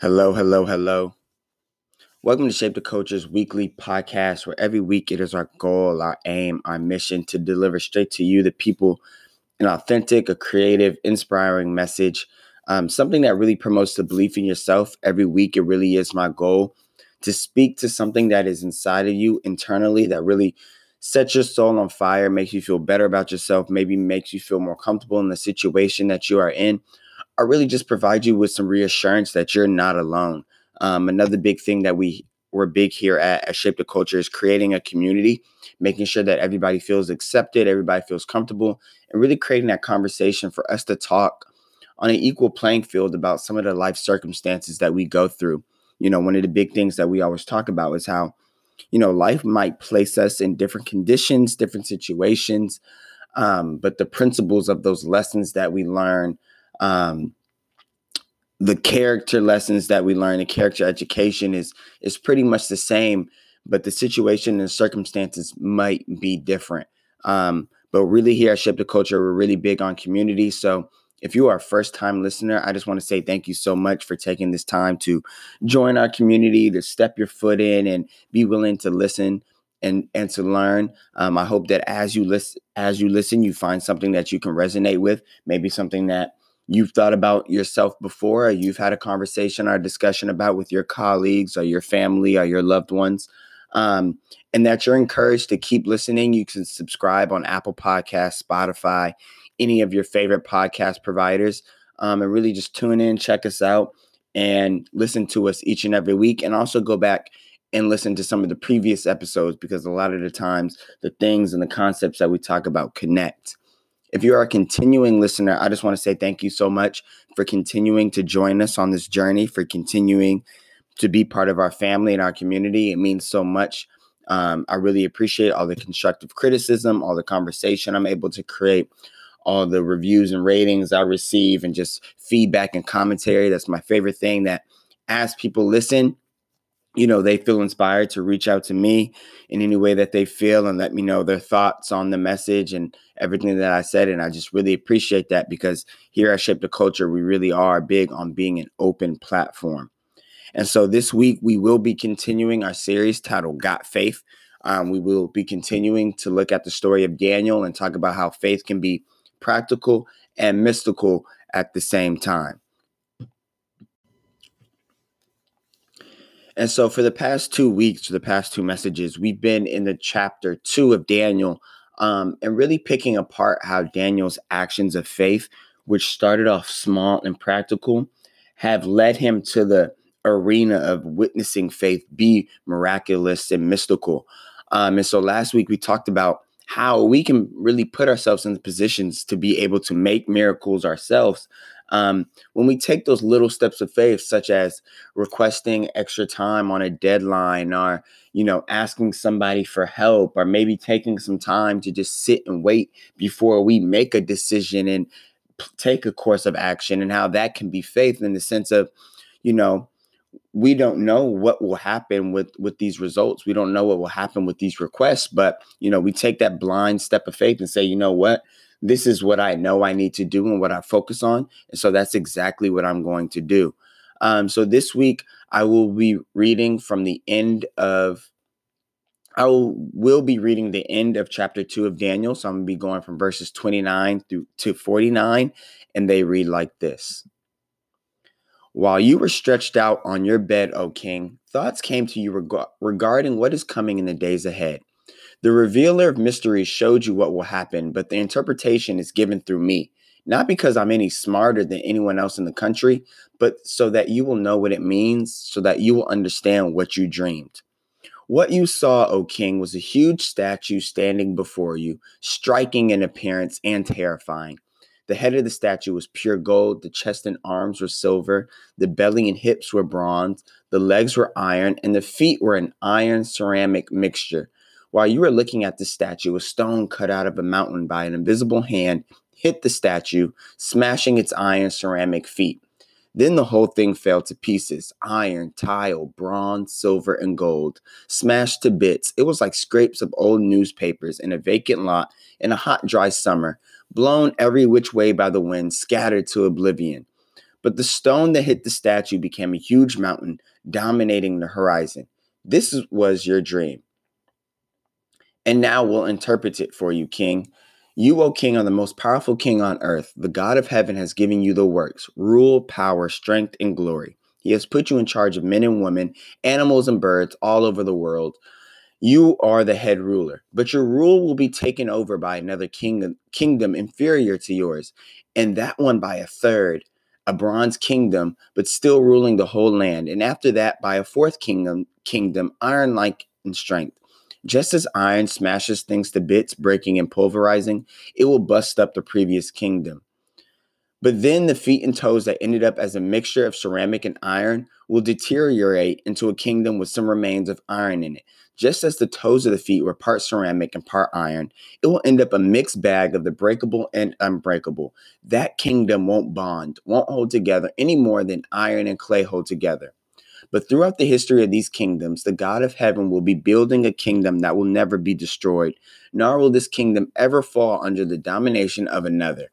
Hello, hello, hello. Welcome to Shape the Culture's weekly podcast, where every week it is our goal, our aim, our mission to deliver straight to you, the people, an authentic, a creative, inspiring message, um, something that really promotes the belief in yourself. Every week, it really is my goal to speak to something that is inside of you internally that really sets your soul on fire, makes you feel better about yourself, maybe makes you feel more comfortable in the situation that you are in or really just provide you with some reassurance that you're not alone. Um, another big thing that we we're big here at, at Shape the Culture is creating a community, making sure that everybody feels accepted, everybody feels comfortable, and really creating that conversation for us to talk on an equal playing field about some of the life circumstances that we go through. You know, one of the big things that we always talk about is how, you know, life might place us in different conditions, different situations, um, but the principles of those lessons that we learn um, the character lessons that we learn, the character education is is pretty much the same, but the situation and circumstances might be different. Um, but really, here at Shape the Culture, we're really big on community. So if you are a first time listener, I just want to say thank you so much for taking this time to join our community, to step your foot in and be willing to listen and and to learn. Um, I hope that as you listen, as you listen, you find something that you can resonate with, maybe something that you've thought about yourself before, or you've had a conversation or a discussion about with your colleagues or your family or your loved ones, um, and that you're encouraged to keep listening. You can subscribe on Apple Podcasts, Spotify, any of your favorite podcast providers, um, and really just tune in, check us out, and listen to us each and every week, and also go back and listen to some of the previous episodes because a lot of the times the things and the concepts that we talk about connect. If you are a continuing listener, I just want to say thank you so much for continuing to join us on this journey, for continuing to be part of our family and our community. It means so much. Um, I really appreciate all the constructive criticism, all the conversation I'm able to create, all the reviews and ratings I receive, and just feedback and commentary. That's my favorite thing that as people listen, you know, they feel inspired to reach out to me in any way that they feel and let me know their thoughts on the message and everything that I said. And I just really appreciate that because here at Shape the Culture, we really are big on being an open platform. And so this week, we will be continuing our series titled Got Faith. Um, we will be continuing to look at the story of Daniel and talk about how faith can be practical and mystical at the same time. And so, for the past two weeks, for the past two messages, we've been in the chapter two of Daniel um, and really picking apart how Daniel's actions of faith, which started off small and practical, have led him to the arena of witnessing faith be miraculous and mystical. Um, and so, last week we talked about how we can really put ourselves in the positions to be able to make miracles ourselves um, when we take those little steps of faith, such as requesting extra time on a deadline, or you know, asking somebody for help, or maybe taking some time to just sit and wait before we make a decision and take a course of action, and how that can be faith in the sense of, you know, we don't know what will happen with with these results. We don't know what will happen with these requests but you know we take that blind step of faith and say you know what this is what I know I need to do and what I focus on. And so that's exactly what I'm going to do. Um, so this week, I will be reading from the end of, I will, will be reading the end of chapter two of Daniel. So I'm going to be going from verses 29 through to 49. And they read like this. While you were stretched out on your bed, O king, thoughts came to you reg- regarding what is coming in the days ahead. The revealer of mysteries showed you what will happen, but the interpretation is given through me, not because I'm any smarter than anyone else in the country, but so that you will know what it means, so that you will understand what you dreamed. What you saw, O king, was a huge statue standing before you, striking in appearance and terrifying. The head of the statue was pure gold, the chest and arms were silver, the belly and hips were bronze, the legs were iron, and the feet were an iron ceramic mixture. While you were looking at the statue, a stone cut out of a mountain by an invisible hand hit the statue, smashing its iron ceramic feet. Then the whole thing fell to pieces iron, tile, bronze, silver, and gold. Smashed to bits. It was like scrapes of old newspapers in a vacant lot in a hot, dry summer, blown every which way by the wind, scattered to oblivion. but the stone that hit the statue became a huge mountain dominating the horizon. This was your dream. And now we'll interpret it for you, king. You, O king, are the most powerful king on earth. The God of heaven has given you the works rule, power, strength, and glory. He has put you in charge of men and women, animals and birds all over the world. You are the head ruler, but your rule will be taken over by another kingdom, kingdom inferior to yours, and that one by a third, a bronze kingdom, but still ruling the whole land, and after that by a fourth kingdom, kingdom iron-like in strength. Just as iron smashes things to bits, breaking and pulverizing, it will bust up the previous kingdom. But then the feet and toes that ended up as a mixture of ceramic and iron will deteriorate into a kingdom with some remains of iron in it. Just as the toes of the feet were part ceramic and part iron, it will end up a mixed bag of the breakable and unbreakable. That kingdom won't bond, won't hold together any more than iron and clay hold together. But throughout the history of these kingdoms, the God of heaven will be building a kingdom that will never be destroyed, nor will this kingdom ever fall under the domination of another.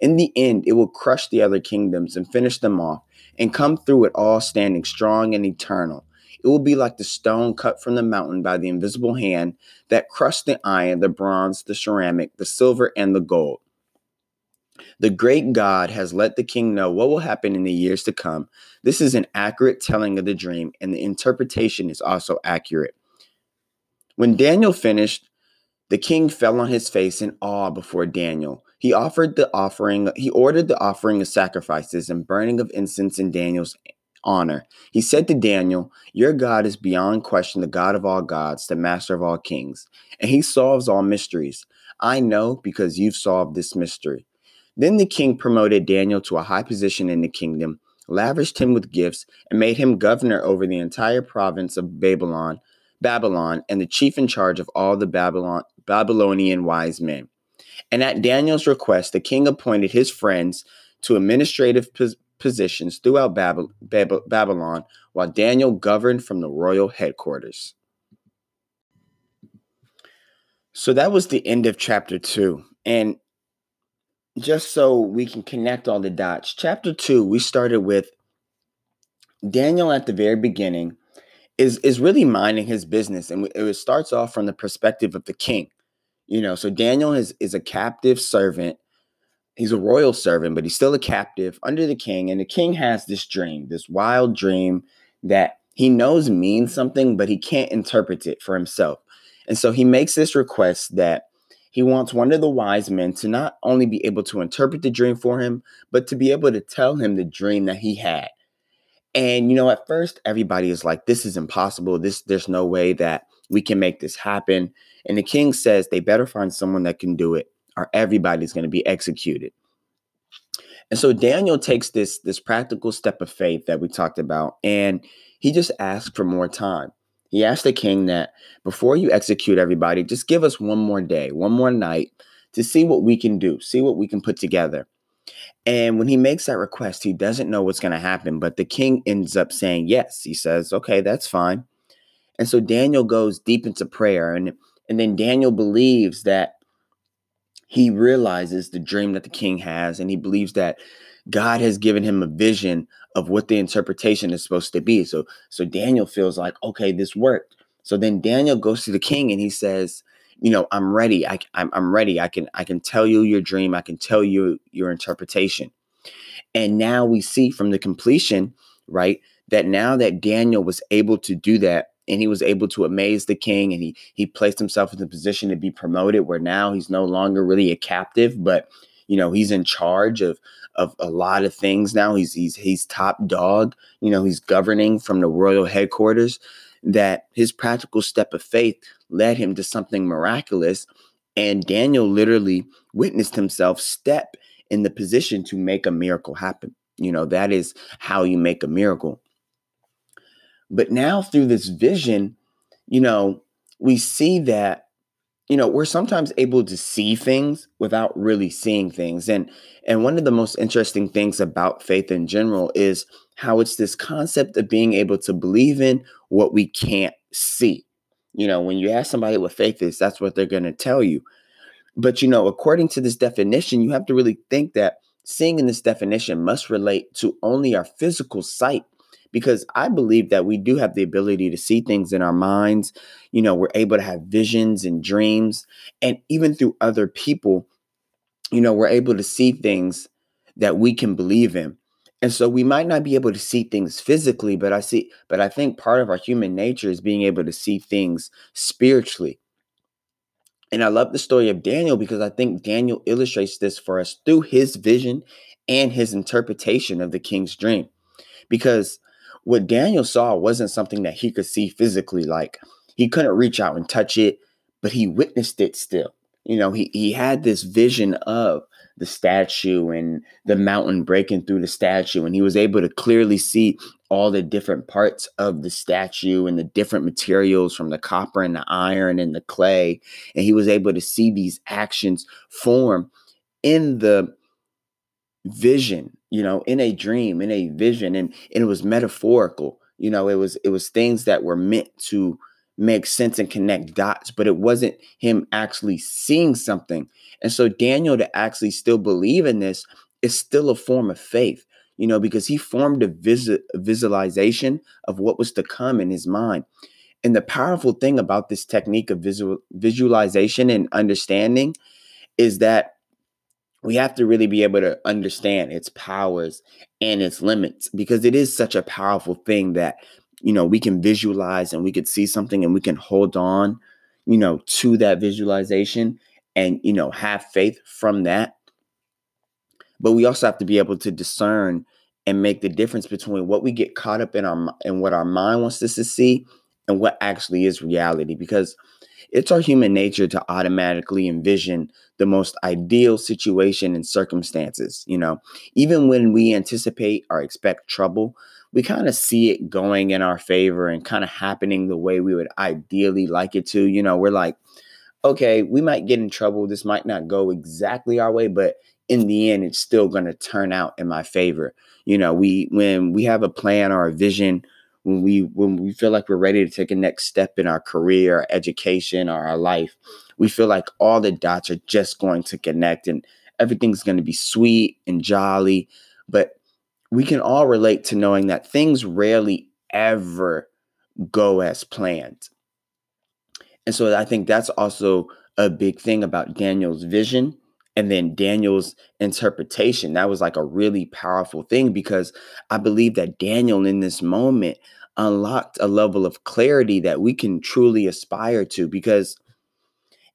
In the end, it will crush the other kingdoms and finish them off, and come through it all standing strong and eternal. It will be like the stone cut from the mountain by the invisible hand that crushed the iron, the bronze, the ceramic, the silver, and the gold. The great God has let the king know what will happen in the years to come. This is an accurate telling of the dream, and the interpretation is also accurate. When Daniel finished, the king fell on his face in awe before Daniel. He offered the offering, he ordered the offering of sacrifices and burning of incense in Daniel's honor. He said to Daniel, Your God is beyond question the God of all gods, the master of all kings, and he solves all mysteries. I know because you've solved this mystery. Then the king promoted Daniel to a high position in the kingdom, lavished him with gifts, and made him governor over the entire province of Babylon, Babylon, and the chief in charge of all the Babylon, Babylonian wise men. And at Daniel's request, the king appointed his friends to administrative pos- positions throughout Babylon, while Daniel governed from the royal headquarters. So that was the end of chapter two. And just so we can connect all the dots, chapter two, we started with Daniel at the very beginning is is really minding his business, and it starts off from the perspective of the king. You know, so Daniel is is a captive servant. He's a royal servant, but he's still a captive under the king. And the king has this dream, this wild dream that he knows means something, but he can't interpret it for himself. And so he makes this request that he wants one of the wise men to not only be able to interpret the dream for him, but to be able to tell him the dream that he had. And you know, at first everybody is like, this is impossible. This there's no way that we can make this happen. And the king says they better find someone that can do it, or everybody's going to be executed. And so Daniel takes this this practical step of faith that we talked about, and he just asks for more time. He asked the king that before you execute everybody, just give us one more day, one more night to see what we can do, see what we can put together. And when he makes that request, he doesn't know what's going to happen, but the king ends up saying yes. He says, "Okay, that's fine." And so Daniel goes deep into prayer and and then Daniel believes that he realizes the dream that the king has and he believes that God has given him a vision of what the interpretation is supposed to be. So so Daniel feels like, okay, this worked. So then Daniel goes to the king and he says, you know, I'm ready. I, I'm, I'm ready. I can I can tell you your dream. I can tell you your interpretation. And now we see from the completion, right, that now that Daniel was able to do that and he was able to amaze the king and he he placed himself in the position to be promoted where now he's no longer really a captive, but you know, he's in charge of of a lot of things now. He's he's he's top dog. You know, he's governing from the royal headquarters. That his practical step of faith led him to something miraculous, and Daniel literally witnessed himself step in the position to make a miracle happen. You know, that is how you make a miracle. But now through this vision, you know, we see that you know we're sometimes able to see things without really seeing things. And and one of the most interesting things about faith in general is how it's this concept of being able to believe in what we can't see. You know when you ask somebody what faith is that's what they're going to tell you. But you know according to this definition you have to really think that seeing in this definition must relate to only our physical sight because I believe that we do have the ability to see things in our minds. You know, we're able to have visions and dreams, and even through other people, you know, we're able to see things that we can believe in. And so we might not be able to see things physically, but I see, but I think part of our human nature is being able to see things spiritually. And I love the story of Daniel because I think Daniel illustrates this for us through his vision and his interpretation of the king's dream. Because what Daniel saw wasn't something that he could see physically. Like he couldn't reach out and touch it, but he witnessed it still. You know, he, he had this vision of the statue and the mountain breaking through the statue, and he was able to clearly see all the different parts of the statue and the different materials from the copper and the iron and the clay. And he was able to see these actions form in the vision you know in a dream in a vision and, and it was metaphorical you know it was it was things that were meant to make sense and connect dots but it wasn't him actually seeing something. And so daniel to actually still believe in this is still a form of faith you know because he formed a vis- visualization of what was to come in his mind. And the powerful thing about this technique of visual visualization and understanding is that we have to really be able to understand its powers and its limits because it is such a powerful thing that you know we can visualize and we could see something and we can hold on you know to that visualization and you know have faith from that. But we also have to be able to discern and make the difference between what we get caught up in our and what our mind wants us to see and what actually is reality because it's our human nature to automatically envision the most ideal situation and circumstances. You know, even when we anticipate or expect trouble, we kind of see it going in our favor and kind of happening the way we would ideally like it to. You know, we're like, okay, we might get in trouble. This might not go exactly our way, but in the end, it's still going to turn out in my favor. You know, we when we have a plan or a vision when we when we feel like we're ready to take a next step in our career, our education, or our life, we feel like all the dots are just going to connect and everything's going to be sweet and jolly. But we can all relate to knowing that things rarely ever go as planned. And so I think that's also a big thing about Daniel's vision and then Daniel's interpretation. That was like a really powerful thing because I believe that Daniel in this moment unlocked a level of clarity that we can truly aspire to because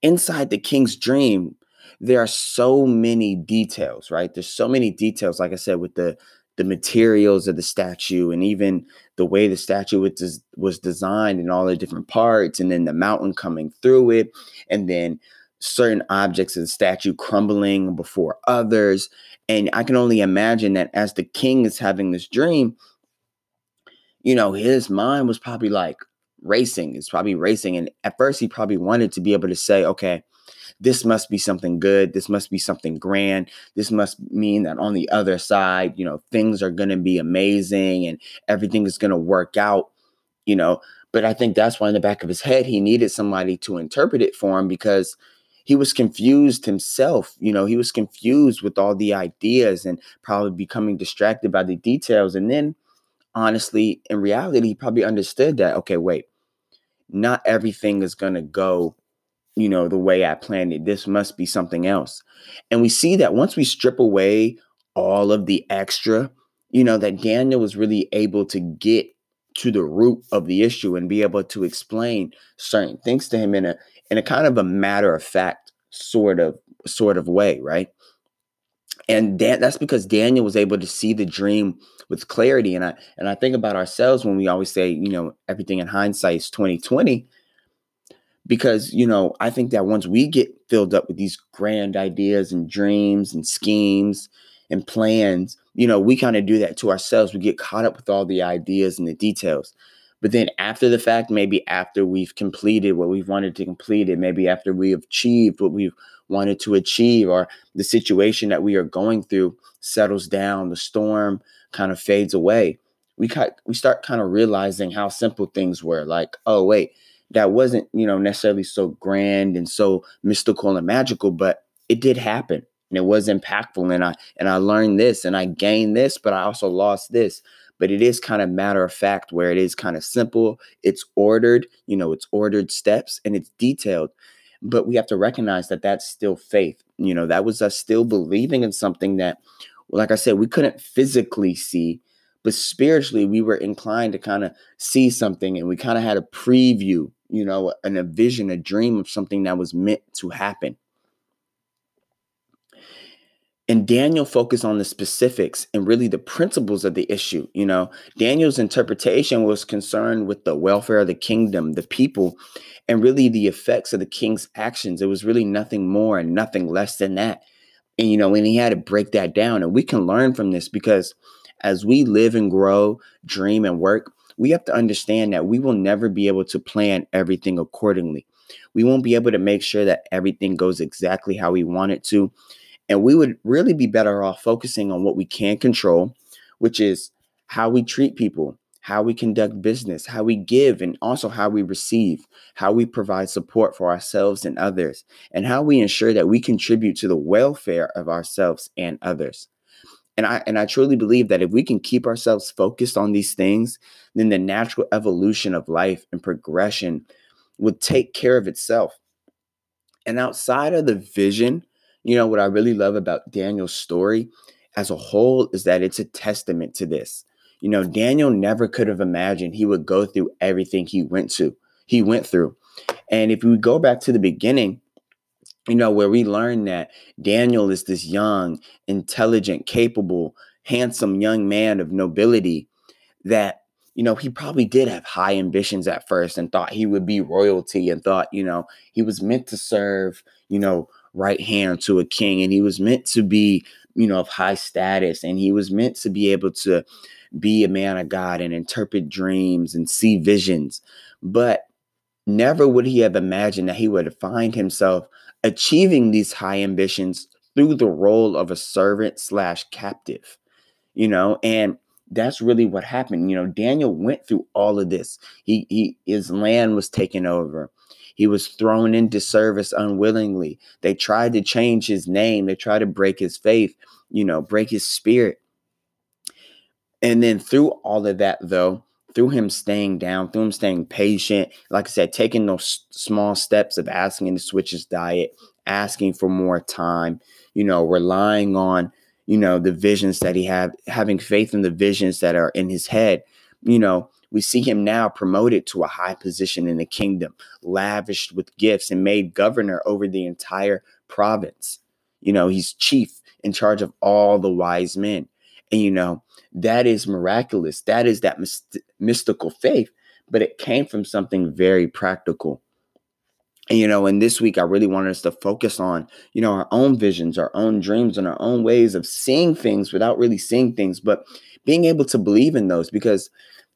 inside the king's dream there are so many details right there's so many details like i said with the the materials of the statue and even the way the statue was, was designed and all the different parts and then the mountain coming through it and then certain objects of the statue crumbling before others and i can only imagine that as the king is having this dream you know his mind was probably like racing it's probably racing and at first he probably wanted to be able to say okay this must be something good this must be something grand this must mean that on the other side you know things are going to be amazing and everything is going to work out you know? But i think that's why in the back of his head he needed somebody to interpret it for him because he was confused himself you know he was confused with all the ideas and probably becoming distracted by the details and then honestly in reality he probably understood that okay wait not everything is going to go you know the way i planned it. This must be something else. And we see that once we strip away all of the extra you know that daniel was really able to get to the root of the issue and be able to explain certain things to him in a in a kind of a matter of fact sort of sort of way, right? And Dan, that's because Daniel was able to see the dream with clarity. And I and I think about ourselves when we always say, you know, everything in hindsight is 2020. Because, you know, I think that once we get filled up with these grand ideas and dreams and schemes and plans, you know, we kind of do that to ourselves. We get caught up with all the ideas and the details. But then after the fact, maybe after we've completed what we've wanted to complete it, maybe after we've achieved what we've wanted to achieve, or the situation that we are going through settles down, the storm kind of fades away. We we start kind of realizing how simple things were. Like, oh wait, that wasn't you know necessarily so grand and so mystical and magical, but it did happen. and it was impactful and I and I learned this and I gained this, but I also lost this. But it is kind of matter of fact where it is kind of simple, it's ordered, you know, it's ordered steps and it's detailed. But we have to recognize that that's still faith. You know, that was us still believing in something that like I said, we couldn't physically see, but spiritually we were inclined to kind of see something and we kind of had a preview, you know, and a vision, a dream of something that was meant to happen. And Daniel focused on the specifics and really the principles of the issue. You know, Daniel's interpretation was concerned with the welfare of the kingdom, the people, and really the effects of the king's actions. It was really nothing more and nothing less than that. And, you know, and he had to break that down. And we can learn from this because as we live and grow, dream and work, we have to understand that we will never be able to plan everything accordingly. We won't be able to make sure that everything goes exactly how we want it to. And we would really be better off focusing on what we can control, which is how we treat people, how we conduct business, how we give, and also how we receive, how we provide support for ourselves and others, and how we ensure that we contribute to the welfare of ourselves and others. And I and I truly believe that if we can keep ourselves focused on these things, then the natural evolution of life and progression would take care of itself. And outside of the vision, you know what I really love about Daniel's story as a whole is that it's a testament to this. You know, Daniel never could have imagined he would go through everything he went to, he went through. And if we go back to the beginning, you know, where we learn that Daniel is this young, intelligent, capable, handsome young man of nobility that, you know, he probably did have high ambitions at first and thought he would be royalty and thought, you know, he was meant to serve, you know, right hand to a king and he was meant to be, you know, of high status and he was meant to be able to be a man of God and interpret dreams and see visions. But never would he have imagined that he would find himself achieving these high ambitions through the role of a servant slash captive, you know, and that's really what happened. You know, Daniel went through all of this. He, he his land was taken over. He was thrown into service unwillingly. They tried to change his name. They tried to break his faith, you know, break his spirit. And then through all of that, though, through him staying down, through him staying patient, like I said, taking those small steps of asking him to switch his diet, asking for more time, you know, relying on, you know, the visions that he had, having faith in the visions that are in his head, you know, we see him now promoted to a high position in the kingdom, lavished with gifts and made governor over the entire province. You know, he's chief in charge of all the wise men. And, you know, that is miraculous. That is that myst- mystical faith, but it came from something very practical. And, you know, and this week I really wanted us to focus on, you know, our own visions, our own dreams, and our own ways of seeing things without really seeing things, but being able to believe in those because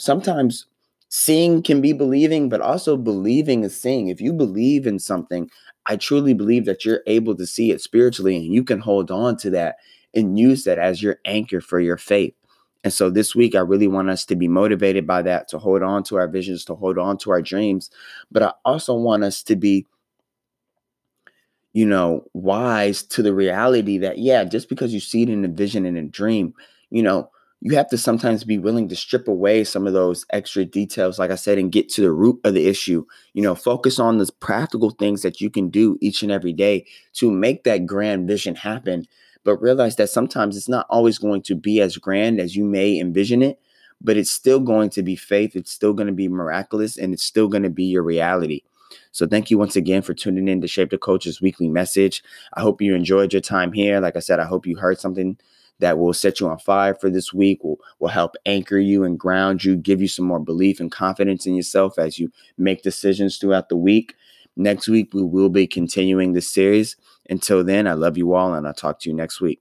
sometimes seeing can be believing, but also believing is seeing. If you believe in something, I truly believe that you're able to see it spiritually and you can hold on to that and use that as your anchor for your faith. And so this week, I really want us to be motivated by that, to hold on to our visions, to hold on to our dreams. But I also want us to be, you know, wise to the reality that, yeah, just because you see it in a vision and a dream, you know, you have to sometimes be willing to strip away some of those extra details, like I said, and get to the root of the issue. You know, focus on the practical things that you can do each and every day to make that grand vision happen but realize that sometimes it's not always going to be as grand as you may envision it, but it's still going to be faith. It's still going to be miraculous and it's still going to be your reality. So thank you once again for tuning in to Shape the Culture's weekly message. I hope you enjoyed your time here. Like I said, I hope you heard something that will set you on fire for this week, will, will help anchor you and ground you, give you some more belief and confidence in yourself as you make decisions throughout the week. Next week, we will be continuing this series. Until then, I love you all, and I'll talk to you next week.